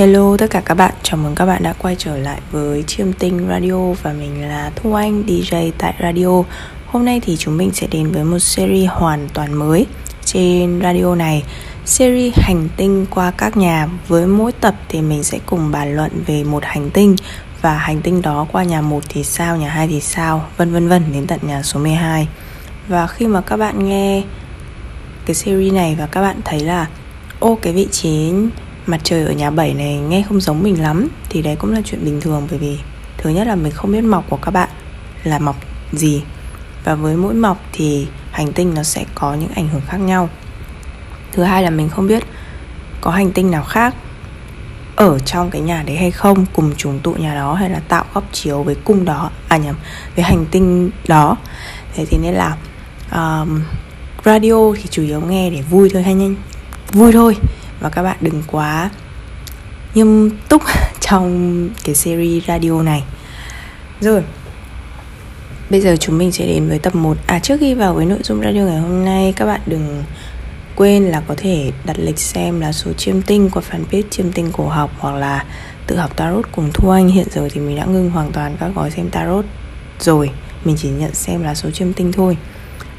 Hello tất cả các bạn, chào mừng các bạn đã quay trở lại với Chiêm Tinh Radio và mình là Thu Anh, DJ tại radio. Hôm nay thì chúng mình sẽ đến với một series hoàn toàn mới trên radio này. Series hành tinh qua các nhà với mỗi tập thì mình sẽ cùng bàn luận về một hành tinh và hành tinh đó qua nhà 1 thì sao, nhà 2 thì sao, vân vân vân đến tận nhà số 12. Và khi mà các bạn nghe cái series này và các bạn thấy là ô cái vị trí mặt trời ở nhà 7 này nghe không giống mình lắm thì đấy cũng là chuyện bình thường bởi vì thứ nhất là mình không biết mọc của các bạn là mọc gì. Và với mỗi mọc thì hành tinh nó sẽ có những ảnh hưởng khác nhau. Thứ hai là mình không biết có hành tinh nào khác ở trong cái nhà đấy hay không cùng trùng tụ nhà đó hay là tạo góc chiếu với cung đó à nhầm với hành tinh đó. Thế thì nên là um, radio thì chủ yếu nghe để vui thôi hay nhanh vui thôi và các bạn đừng quá nghiêm túc trong cái series radio này. Rồi, bây giờ chúng mình sẽ đến với tập 1 à trước khi vào với nội dung radio ngày hôm nay, các bạn đừng quên là có thể đặt lịch xem là số chiêm tinh của fanpage chiêm tinh cổ học hoặc là tự học tarot cùng thu anh. Hiện giờ thì mình đã ngưng hoàn toàn các gói xem tarot rồi. Mình chỉ nhận xem là số chiêm tinh thôi.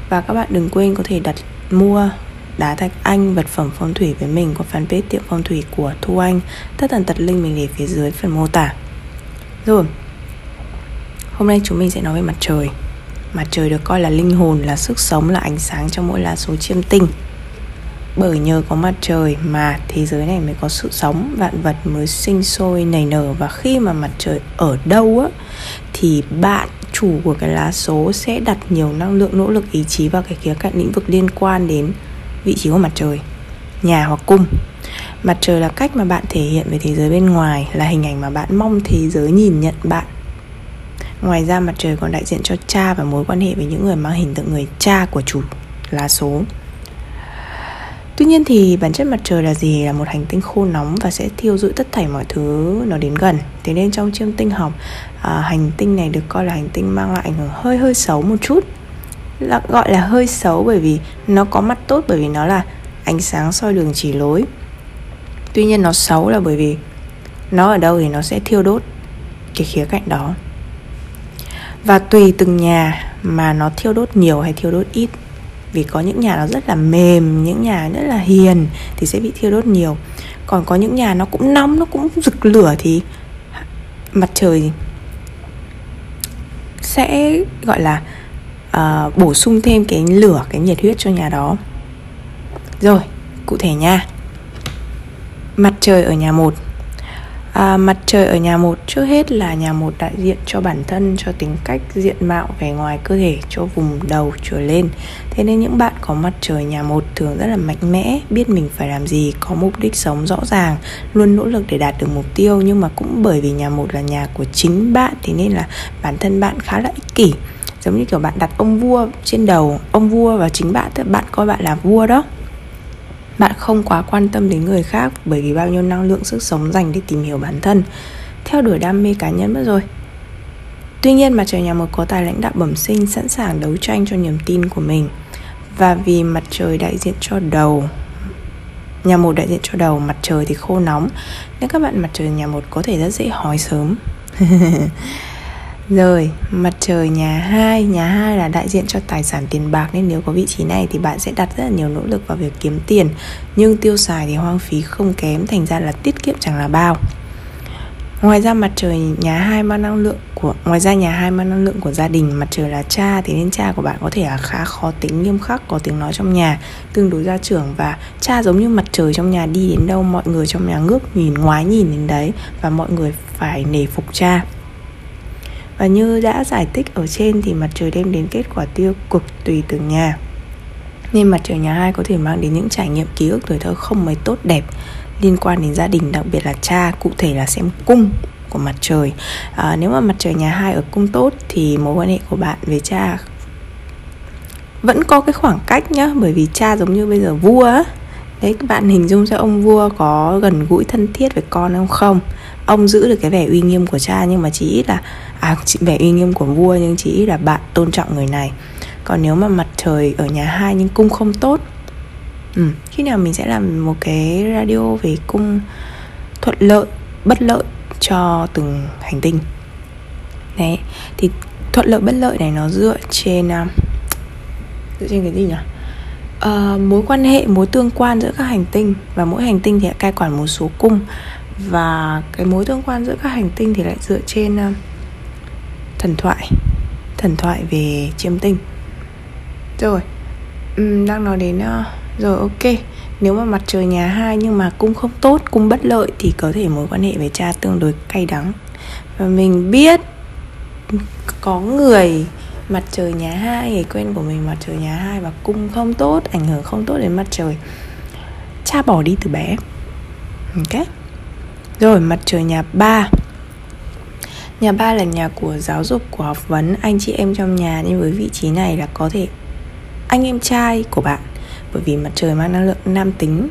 Và các bạn đừng quên có thể đặt mua đá thạch anh, vật phẩm phong thủy với mình qua fanpage tiệm phong thủy của Thu Anh. Tất tần tật link mình để phía dưới phần mô tả. Rồi, hôm nay chúng mình sẽ nói về mặt trời. Mặt trời được coi là linh hồn, là sức sống, là ánh sáng trong mỗi lá số chiêm tinh. Bởi nhờ có mặt trời mà thế giới này mới có sự sống, vạn vật mới sinh sôi, nảy nở. Và khi mà mặt trời ở đâu á, thì bạn, chủ của cái lá số sẽ đặt nhiều năng lượng, nỗ lực, ý chí vào cái khía cạnh lĩnh vực liên quan đến vị trí của mặt trời nhà hoặc cung mặt trời là cách mà bạn thể hiện về thế giới bên ngoài là hình ảnh mà bạn mong thế giới nhìn nhận bạn ngoài ra mặt trời còn đại diện cho cha và mối quan hệ với những người mang hình tượng người cha của chủ lá số Tuy nhiên thì bản chất mặt trời là gì? Là một hành tinh khô nóng và sẽ thiêu rụi tất thảy mọi thứ nó đến gần. Thế nên trong chiêm tinh học, à, hành tinh này được coi là hành tinh mang lại ảnh hưởng hơi hơi xấu một chút là, gọi là hơi xấu bởi vì nó có mặt tốt bởi vì nó là ánh sáng soi đường chỉ lối. Tuy nhiên nó xấu là bởi vì nó ở đâu thì nó sẽ thiêu đốt cái khía cạnh đó. Và tùy từng nhà mà nó thiêu đốt nhiều hay thiêu đốt ít, vì có những nhà nó rất là mềm, những nhà rất là hiền thì sẽ bị thiêu đốt nhiều. Còn có những nhà nó cũng nóng, nó cũng rực lửa thì mặt trời sẽ, gọi là uh, bổ sung thêm cái lửa cái nhiệt huyết cho nhà đó. Rồi cụ thể nha. Mặt trời ở nhà một. À, mặt trời ở nhà một trước hết là nhà một đại diện cho bản thân cho tính cách diện mạo vẻ ngoài cơ thể cho vùng đầu trở lên. Thế nên những bạn có mặt trời nhà một thường rất là mạnh mẽ biết mình phải làm gì có mục đích sống rõ ràng luôn nỗ lực để đạt được mục tiêu. Nhưng mà cũng bởi vì nhà một là nhà của chính bạn thế nên là bản thân bạn khá là ích kỷ giống như kiểu bạn đặt ông vua trên đầu, ông vua và chính bạn thì bạn coi bạn là vua đó. Bạn không quá quan tâm đến người khác bởi vì bao nhiêu năng lượng sức sống dành để tìm hiểu bản thân, theo đuổi đam mê cá nhân mất rồi. Tuy nhiên mặt trời nhà một có tài lãnh đạo bẩm sinh sẵn sàng đấu tranh cho niềm tin của mình. Và vì mặt trời đại diện cho đầu, nhà một đại diện cho đầu, mặt trời thì khô nóng, nên các bạn mặt trời nhà một có thể rất dễ hói sớm. Rồi, mặt trời nhà hai Nhà hai là đại diện cho tài sản tiền bạc Nên nếu có vị trí này thì bạn sẽ đặt rất là nhiều nỗ lực vào việc kiếm tiền. Nhưng tiêu xài thì hoang phí không kém Thành ra là tiết kiệm chẳng là bao. Ngoài ra mặt trời nhà hai mang năng lượng của ngoài ra nhà hai mang năng lượng của gia đình mặt trời là cha thì nên cha của bạn có thể là khá khó tính nghiêm khắc có tiếng nói trong nhà tương đối gia trưởng và cha giống như mặt trời trong nhà đi đến đâu mọi người trong nhà ngước nhìn ngoái nhìn đến đấy và mọi người phải nể phục cha và như đã giải thích ở trên thì mặt trời đem đến kết quả tiêu cực tùy từng nhà. Nên mặt trời nhà hai có thể mang đến những trải nghiệm ký ức tuổi thơ không mấy tốt đẹp liên quan đến gia đình đặc biệt là cha cụ thể là xem cung của mặt trời. À, nếu mà mặt trời nhà hai ở cung tốt thì mối quan hệ của bạn với cha vẫn có cái khoảng cách nhá bởi vì cha giống như bây giờ vua á. Đấy các bạn hình dung cho ông vua có gần gũi thân thiết với con không không? Ông giữ được cái vẻ uy nghiêm của cha nhưng mà chỉ ít là à chỉ vẻ uy nghiêm của vua nhưng chỉ ít là bạn tôn trọng người này. Còn nếu mà mặt trời ở nhà hai nhưng cung không tốt ừ, khi nào mình sẽ làm một cái radio về cung thuận lợi bất lợi cho từng hành tinh. Đấy thì thuận lợi bất lợi này nó dựa trên uh, dựa trên cái gì nhỉ? Uh, mối quan hệ mối tương quan giữa các hành tinh. Và mỗi hành tinh thì cai quản một số cung và cái mối tương quan giữa các hành tinh thì lại dựa trên ờ, thần thoại thần thoại về chiêm tinh. Rồi um, đang nói đến uh, rồi ok nếu mà mặt trời nhà hai nhưng mà cung không tốt cung bất lợi thì có thể mối quan hệ với cha tương đối cay đắng. Và mình biết có người mặt trời nhà hai người quen của mình mặt trời nhà hai và cung không tốt ảnh hưởng không tốt đến mặt trời. Cha bỏ đi từ bé. Ok rồi mặt trời nhà ba. Nhà ba là nhà của giáo dục, của học vấn. Anh chị em trong nhà nên với vị trí này là có thể Anh em trai của bạn. Bởi vì mặt trời mang năng lượng nam tính.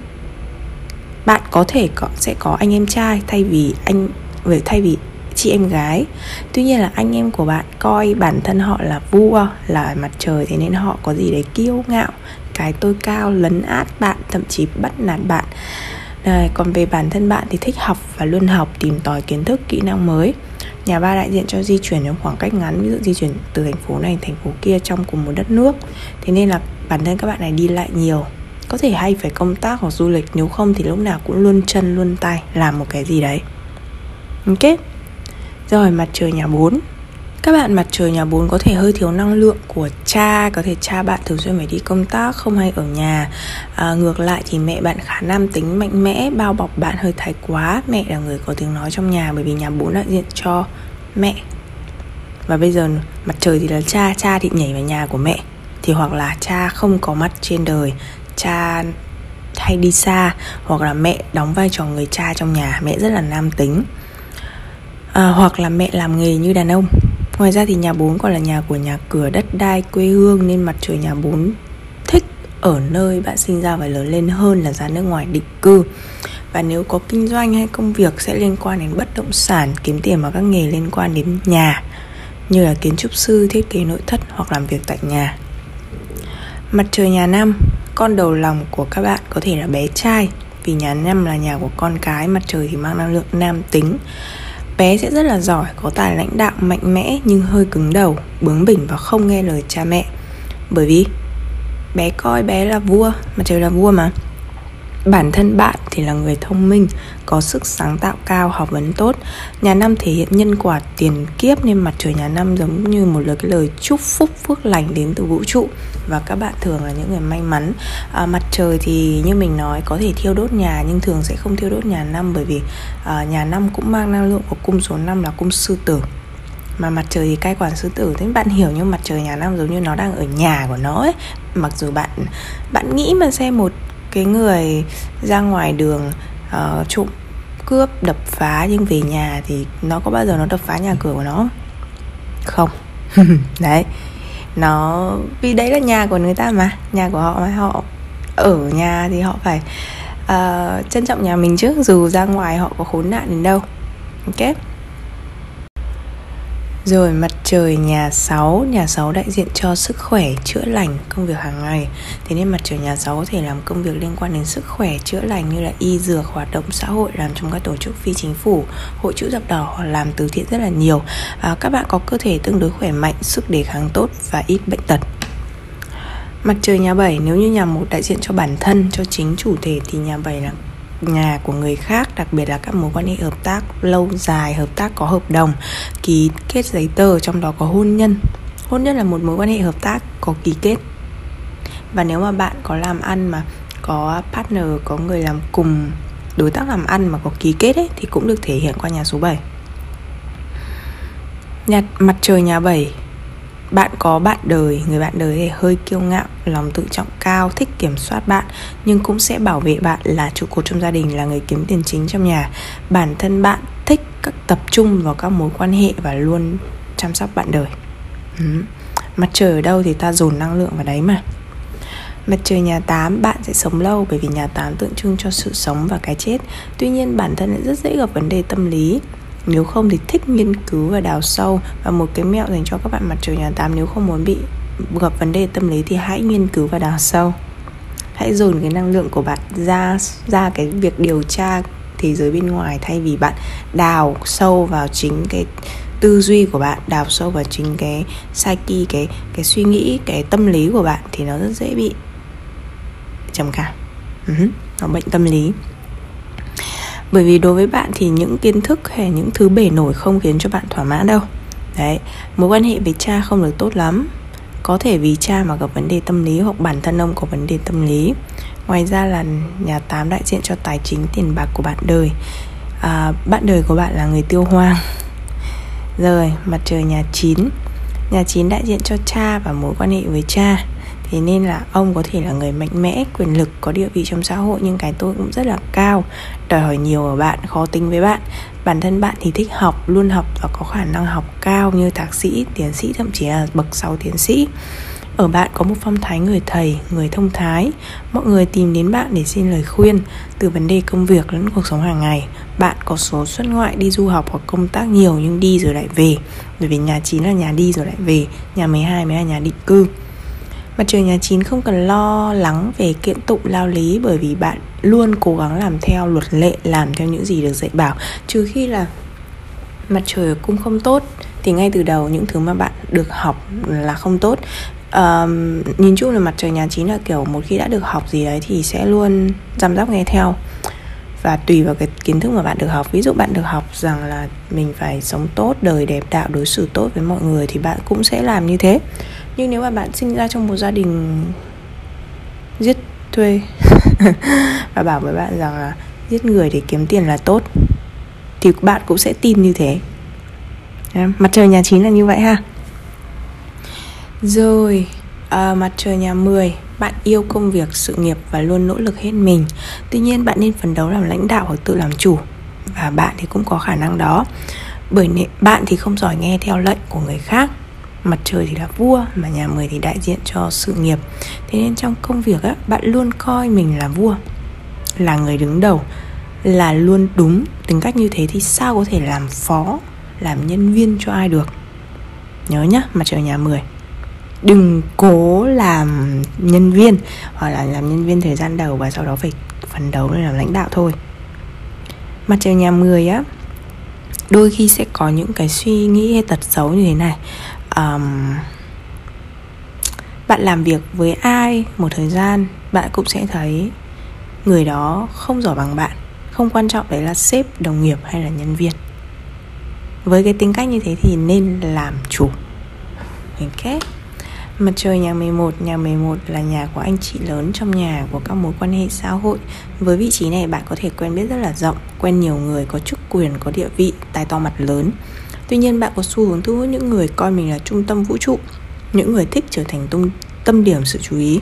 Bạn có thể có, sẽ có anh em trai Thay vì anh về thay vì chị em gái. Tuy nhiên là anh em của bạn coi bản thân họ là vua là mặt trời thế nên họ có gì đấy kiêu ngạo. Cái tôi cao lấn át bạn thậm chí bắt nạt bạn. Đây, còn về bản thân bạn thì thích học và luôn học tìm tòi kiến thức kỹ năng mới. Nhà ba đại diện cho di chuyển trong khoảng cách ngắn ví dụ di chuyển từ thành phố này thành phố kia trong cùng một đất nước. Thế nên là bản thân các bạn này đi lại nhiều. Có thể hay phải công tác hoặc du lịch nếu không thì lúc nào cũng luôn chân luôn tay làm một cái gì đấy. Ok. Rồi mặt trời nhà 4 các bạn mặt trời nhà 4 có thể hơi thiếu năng lượng của cha Có thể cha bạn thường xuyên phải đi công tác Không hay ở nhà. À, Ngược lại thì mẹ bạn khá nam tính mạnh mẽ Bao bọc bạn hơi thái quá. Mẹ là người có tiếng nói trong nhà Bởi vì nhà 4 đại diện cho mẹ. Và bây giờ mặt trời thì là cha Cha thì nhảy vào nhà của mẹ. Thì hoặc là cha không có mặt trên đời Cha hay đi xa Hoặc là mẹ đóng vai trò người cha trong nhà Mẹ rất là nam tính. À, hoặc là mẹ làm nghề như đàn ông ngoài ra thì nhà bốn còn là nhà của nhà cửa đất đai quê hương, nên mặt trời nhà bốn thích ở nơi bạn sinh ra và lớn lên hơn là ra nước ngoài định cư. Và nếu có kinh doanh hay công việc sẽ liên quan đến bất động sản, kiếm tiền vào các nghề liên quan đến nhà, như là kiến trúc sư, thiết kế nội thất hoặc làm việc tại nhà. Mặt trời nhà năm, con đầu lòng của các bạn có thể là bé trai. Vì nhà năm là nhà của con cái, mặt trời thì mang năng lượng nam tính bé sẽ rất là giỏi, có tài lãnh đạo mạnh mẽ nhưng hơi cứng đầu, bướng bỉnh và không nghe lời cha mẹ. Bởi vì, bé coi bé là vua, mà trời là vua mà bản thân bạn thì là người thông minh có sức sáng tạo cao học vấn tốt. Nhà năm thể hiện nhân quả tiền kiếp nên mặt trời nhà năm giống như một lời cái lời chúc phúc phước lành đến từ vũ trụ. Và các bạn thường là những người may mắn. À, mặt trời thì như mình nói có thể thiêu đốt nhà nhưng thường sẽ không thiêu đốt nhà năm bởi vì à, nhà năm cũng mang năng lượng của cung số 5 là cung sư tử. Mà mặt trời thì cai quản sư tử. Thế bạn hiểu như mặt trời nhà năm giống như nó đang ở nhà của nó ấy. Mặc dù bạn bạn nghĩ mà xem một cái người ra ngoài đường uh, trộm cướp đập phá nhưng về nhà thì nó có bao giờ nó đập phá nhà cửa của nó không? Đấy. Nó vì đấy là nhà của người ta mà nhà của họ mà họ ở nhà thì họ phải uh, trân trọng nhà mình trước dù ra ngoài họ có khốn nạn đến đâu. Ok? Rồi mặt trời nhà 6 Nhà 6 đại diện cho sức khỏe, chữa lành, công việc hàng ngày. Thế nên mặt trời nhà 6 có thể làm công việc liên quan đến sức khỏe, chữa lành như là y dược, hoạt động xã hội Làm trong các tổ chức phi chính phủ, hội chữ thập đỏ hoặc làm từ thiện rất là nhiều. À, Các bạn có cơ thể tương đối khỏe mạnh, sức đề kháng tốt và ít bệnh tật. Mặt trời nhà 7 nếu như nhà một đại diện cho bản thân, cho chính chủ thể thì nhà 7 là nhà của người khác, đặc biệt là các mối quan hệ hợp tác lâu dài, hợp tác có hợp đồng, ký kết giấy tờ, trong đó có hôn nhân. Hôn nhân là một mối quan hệ hợp tác có ký kết. Và nếu mà bạn có làm ăn mà có partner, có người làm cùng, đối tác làm ăn mà có ký kết ấy, thì cũng được thể hiện qua nhà số 7 nhà mặt trời nhà 7 bạn có bạn đời, người bạn đời thì hơi kiêu ngạo, lòng tự trọng cao, thích kiểm soát bạn, nhưng cũng sẽ bảo vệ bạn là trụ cột trong gia đình, là người kiếm tiền chính trong nhà. Bản thân bạn thích các tập trung vào các mối quan hệ và luôn chăm sóc bạn đời. Ừ. mặt trời ở đâu thì ta dồn năng lượng vào đấy mà. Mặt trời nhà 8 bạn sẽ sống lâu bởi vì nhà 8 tượng trưng cho sự sống và cái chết. Tuy nhiên bản thân lại rất dễ gặp vấn đề tâm lý nếu không thì thích nghiên cứu và đào sâu và một cái mẹo dành cho các bạn mặt trời nhà 8 nếu không muốn bị gặp vấn đề tâm lý thì hãy nghiên cứu và đào sâu hãy dồn cái năng lượng của bạn ra ra cái việc điều tra thế giới bên ngoài thay vì bạn đào sâu vào chính cái tư duy của bạn, đào sâu vào chính cái psyche, cái cái suy nghĩ, cái tâm lý của bạn thì nó rất dễ bị trầm cảm uh-huh. nó bệnh tâm lý bởi vì đối với bạn thì những kiến thức hay những thứ bể nổi không khiến cho bạn thỏa mãn đâu. Đấy mối quan hệ với cha không được tốt lắm. Có thể vì cha mà gặp vấn đề tâm lý hoặc bản thân ông có vấn đề tâm lý. Ngoài ra là nhà tám đại diện cho tài chính tiền bạc của bạn đời. À, bạn đời của bạn là người tiêu hoang. Rồi mặt trời nhà 9 Nhà 9 đại diện cho cha và mối quan hệ với cha. Thế nên là ông có thể là người mạnh mẽ, quyền lực, có địa vị trong xã hội Nhưng cái tôi cũng rất là cao. Đòi hỏi nhiều ở bạn, khó tính với bạn. Bản thân bạn thì thích học, luôn học và có khả năng học cao như thạc sĩ, tiến sĩ, thậm chí là bậc sau tiến sĩ. Ở bạn có một phong thái người thầy, người thông thái. Mọi người tìm đến bạn để xin lời khuyên Từ vấn đề công việc đến cuộc sống hàng ngày. Bạn có số xuất ngoại đi du học hoặc công tác nhiều nhưng đi rồi lại về. Bởi vì nhà 9 là nhà đi rồi lại về Nhà 12 mới là nhà định cư. Mặt trời nhà chín không cần lo lắng về kiện tụng lao lý Bởi vì bạn luôn cố gắng làm theo luật lệ Làm theo những gì được dạy bảo. Trừ khi là mặt trời ở cung không tốt thì ngay từ đầu những thứ mà bạn được học là không tốt. Um, nhìn chung là mặt trời nhà chín là kiểu một khi đã được học gì đấy thì sẽ luôn chăm sóc nghe theo. Và tùy vào cái kiến thức mà bạn được học. Ví dụ bạn được học rằng là mình phải sống tốt đời đẹp đạo đối xử tốt với mọi người thì bạn cũng sẽ làm như thế nhưng nếu mà bạn sinh ra trong một gia đình giết thuê và bảo với bạn rằng là giết người để kiếm tiền là tốt thì bạn cũng sẽ tin như thế. Mặt trời nhà chín là như vậy ha. Rồi, à, mặt trời nhà 10 Bạn yêu công việc, sự nghiệp và luôn nỗ lực hết mình. Tuy nhiên bạn nên phấn đấu làm lãnh đạo hoặc tự làm chủ Và bạn thì cũng có khả năng đó. Bởi bạn thì không giỏi nghe theo lệnh của người khác. Mặt trời thì là vua Mà nhà 10 thì đại diện cho sự nghiệp. Thế nên trong công việc á, bạn luôn coi mình là vua Là người đứng đầu Là luôn đúng. Tính cách như thế thì sao có thể làm phó Làm nhân viên cho ai được? Nhớ nhá, mặt trời nhà 10 đừng cố làm nhân viên hoặc là làm nhân viên thời gian đầu và sau đó phải phấn đấu để làm lãnh đạo thôi. Mặt trời nhà 10 á đôi khi sẽ có những cái suy nghĩ hay tật xấu như thế này um, bạn làm việc với ai một thời gian bạn cũng sẽ thấy người đó không giỏi bằng bạn. Không quan trọng đấy là sếp đồng nghiệp hay là nhân viên. Với cái tính cách như thế thì nên làm chủ. Ok. Mặt trời nhà 11, nhà 11 là nhà của anh chị lớn trong nhà của các mối quan hệ xã hội. Với vị trí này bạn có thể quen biết rất là rộng, quen nhiều người có chức quyền, có địa vị, tài to mặt lớn. Tuy nhiên bạn có xu hướng thu hút những người coi mình là trung tâm vũ trụ Những người thích trở thành tung, tâm điểm sự chú ý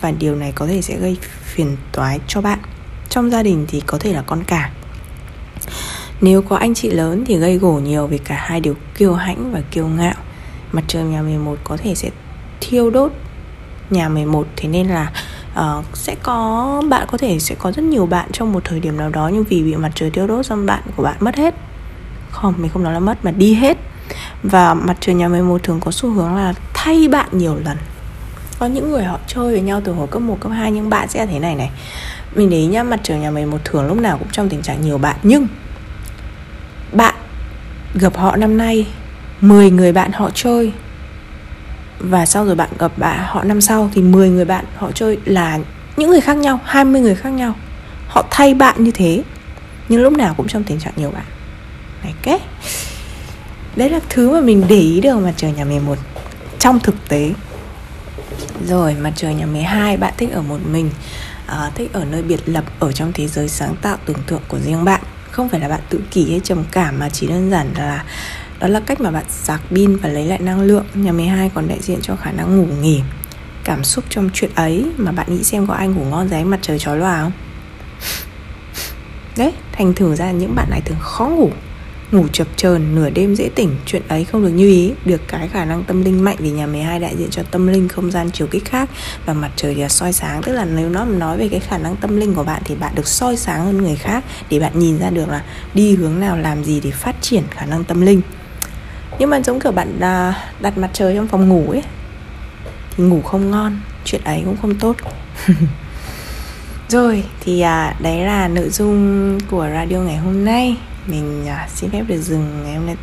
Và điều này có thể sẽ gây phiền toái cho bạn. Trong gia đình thì có thể là con cả. Nếu có anh chị lớn thì gây gổ nhiều vì cả hai đều kiêu hãnh và kiêu ngạo. Mặt trời nhà 11 có thể sẽ thiêu đốt nhà 11 thế nên là uh, sẽ có bạn có thể sẽ có rất nhiều bạn trong một thời điểm nào đó nhưng vì bị mặt trời thiêu đốt xong bạn của bạn mất hết không mình không nói là mất mà đi hết. Và mặt trời nhà 11 thường có xu hướng là thay bạn nhiều lần. Có những người họ chơi với nhau từ hồi cấp 1, cấp 2 nhưng bạn sẽ thế này này. Mình để ý nhá mặt trời nhà 11 thường lúc nào cũng trong tình trạng nhiều bạn. Nhưng bạn gặp họ năm nay 10 người bạn họ chơi. Và sau rồi bạn gặp bạn họ năm sau thì 10 người bạn họ chơi là những người khác nhau 20 người khác nhau. Họ thay bạn như thế nhưng lúc nào cũng trong tình trạng nhiều bạn này kết. Đấy là thứ mà mình để ý được mặt trời nhà 11 trong thực tế. Rồi mặt trời nhà 12 bạn thích ở một mình à, thích ở nơi biệt lập ở trong thế giới sáng tạo tưởng tượng của riêng bạn. Không phải là bạn tự kỷ hay trầm cảm mà chỉ đơn giản là đó là cách mà bạn sạc pin và lấy lại năng lượng. Nhà 12 còn đại diện cho khả năng ngủ nghỉ Cảm xúc trong chuyện ấy. Mà bạn nghĩ xem có ai ngủ ngon dưới mặt trời chói lòa không? Đấy, thành thử ra những bạn này thường khó ngủ. Ngủ chập chờn nửa đêm dễ tỉnh Chuyện ấy không được như ý. Được cái khả năng tâm linh mạnh Vì nhà 12 đại diện cho tâm linh không gian chiều kích khác Và mặt trời là soi sáng. Tức là nếu nó nói về cái khả năng tâm linh của bạn Thì bạn được soi sáng hơn người khác Để bạn nhìn ra được là đi hướng nào làm gì để phát triển khả năng tâm linh. Nhưng mà giống kiểu bạn à, đặt mặt trời trong phòng ngủ ấy thì ngủ không ngon chuyện ấy cũng không tốt. Rồi thì à, đấy là nội dung của radio ngày hôm nay mình à, xin phép được dừng ngày hôm nay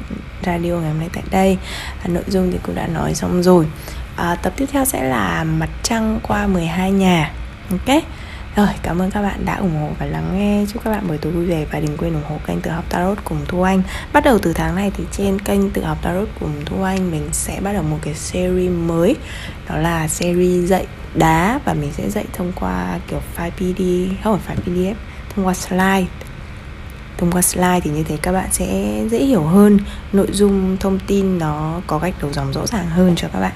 radio ngày hôm nay tại đây à, nội dung thì cũng đã nói xong rồi à, tập tiếp theo sẽ là mặt trăng qua 12 nhà ok rồi, cảm ơn các bạn đã ủng hộ và lắng nghe. Chúc các bạn buổi tối vui vẻ và đừng quên ủng hộ kênh Tự học Tarot cùng Thu Anh. Bắt đầu từ tháng này thì trên kênh Tự học Tarot cùng Thu Anh mình sẽ bắt đầu một cái series mới. Đó là series dạy đá và mình sẽ dạy thông qua kiểu file PD, không phải file PDF, thông qua slide. Thông qua slide thì như thế các bạn sẽ dễ hiểu hơn nội dung thông tin nó có cách đầu dòng rõ ràng hơn cho các bạn.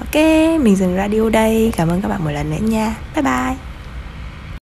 Ok, mình dừng radio đây. Cảm ơn các bạn một lần nữa nha. Bye bye.